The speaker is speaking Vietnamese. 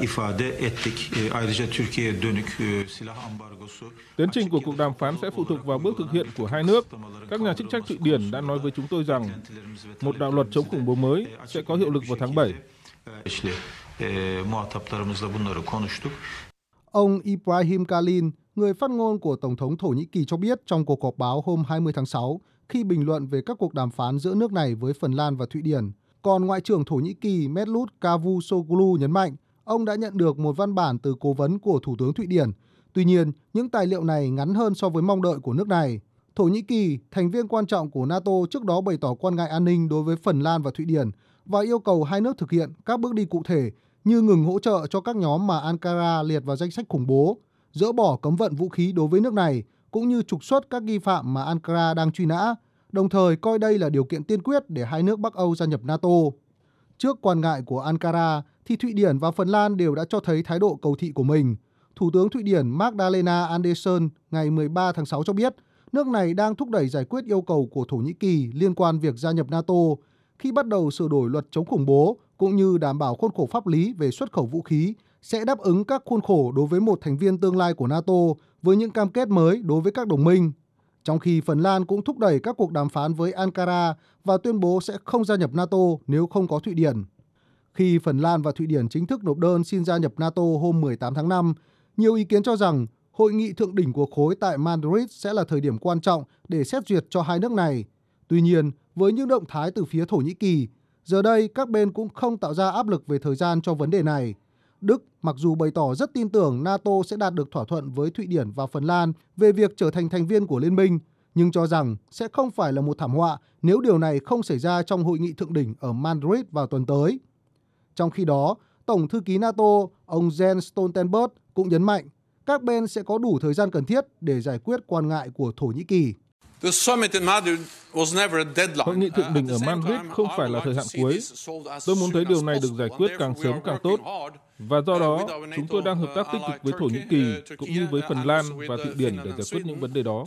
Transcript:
ifade ettik. Ayrıca Türkiye'ye dönük silah ambargosu Tiến trình của cuộc đàm phán sẽ phụ thuộc vào bước thực hiện của hai nước. Các nhà chức trách Thụy Điển đã nói với chúng tôi rằng một đạo luật chống khủng bố mới sẽ có hiệu lực vào tháng 7. İşte, e, muhataplarımızla bunları konuştuk. Ông Ibrahim Kalin, người phát ngôn của Tổng thống Thổ Nhĩ Kỳ cho biết trong cuộc họp báo hôm 20 tháng 6 khi bình luận về các cuộc đàm phán giữa nước này với Phần Lan và Thụy Điển. Còn Ngoại trưởng Thổ Nhĩ Kỳ Mevlut Cavusoglu nhấn mạnh ông đã nhận được một văn bản từ cố vấn của Thủ tướng Thụy Điển. Tuy nhiên, những tài liệu này ngắn hơn so với mong đợi của nước này. Thổ Nhĩ Kỳ, thành viên quan trọng của NATO trước đó bày tỏ quan ngại an ninh đối với Phần Lan và Thụy Điển và yêu cầu hai nước thực hiện các bước đi cụ thể như ngừng hỗ trợ cho các nhóm mà Ankara liệt vào danh sách khủng bố, dỡ bỏ cấm vận vũ khí đối với nước này, cũng như trục xuất các nghi phạm mà Ankara đang truy nã, đồng thời coi đây là điều kiện tiên quyết để hai nước Bắc Âu gia nhập NATO. Trước quan ngại của Ankara, thì Thụy Điển và Phần Lan đều đã cho thấy thái độ cầu thị của mình. Thủ tướng Thụy Điển Magdalena Andersson ngày 13 tháng 6 cho biết, nước này đang thúc đẩy giải quyết yêu cầu của Thổ Nhĩ Kỳ liên quan việc gia nhập NATO khi bắt đầu sửa đổi luật chống khủng bố cũng như đảm bảo khuôn khổ pháp lý về xuất khẩu vũ khí sẽ đáp ứng các khuôn khổ đối với một thành viên tương lai của NATO với những cam kết mới đối với các đồng minh. Trong khi Phần Lan cũng thúc đẩy các cuộc đàm phán với Ankara và tuyên bố sẽ không gia nhập NATO nếu không có Thụy Điển. Khi Phần Lan và Thụy Điển chính thức nộp đơn xin gia nhập NATO hôm 18 tháng 5, nhiều ý kiến cho rằng hội nghị thượng đỉnh của khối tại Madrid sẽ là thời điểm quan trọng để xét duyệt cho hai nước này. Tuy nhiên, với những động thái từ phía Thổ Nhĩ Kỳ, giờ đây các bên cũng không tạo ra áp lực về thời gian cho vấn đề này. Đức mặc dù bày tỏ rất tin tưởng NATO sẽ đạt được thỏa thuận với Thụy Điển và Phần Lan về việc trở thành thành viên của liên minh, nhưng cho rằng sẽ không phải là một thảm họa nếu điều này không xảy ra trong hội nghị thượng đỉnh ở Madrid vào tuần tới. Trong khi đó, Tổng thư ký NATO ông Jens Stoltenberg cũng nhấn mạnh các bên sẽ có đủ thời gian cần thiết để giải quyết quan ngại của Thổ Nhĩ Kỳ. Hội nghị thượng đỉnh ở Madrid không phải là thời hạn cuối. Tôi muốn thấy điều này được giải quyết càng sớm càng tốt. Và do đó, chúng tôi đang hợp tác tích cực với Thổ Nhĩ Kỳ cũng như với Phần Lan và Thụy Điển để giải quyết những vấn đề đó.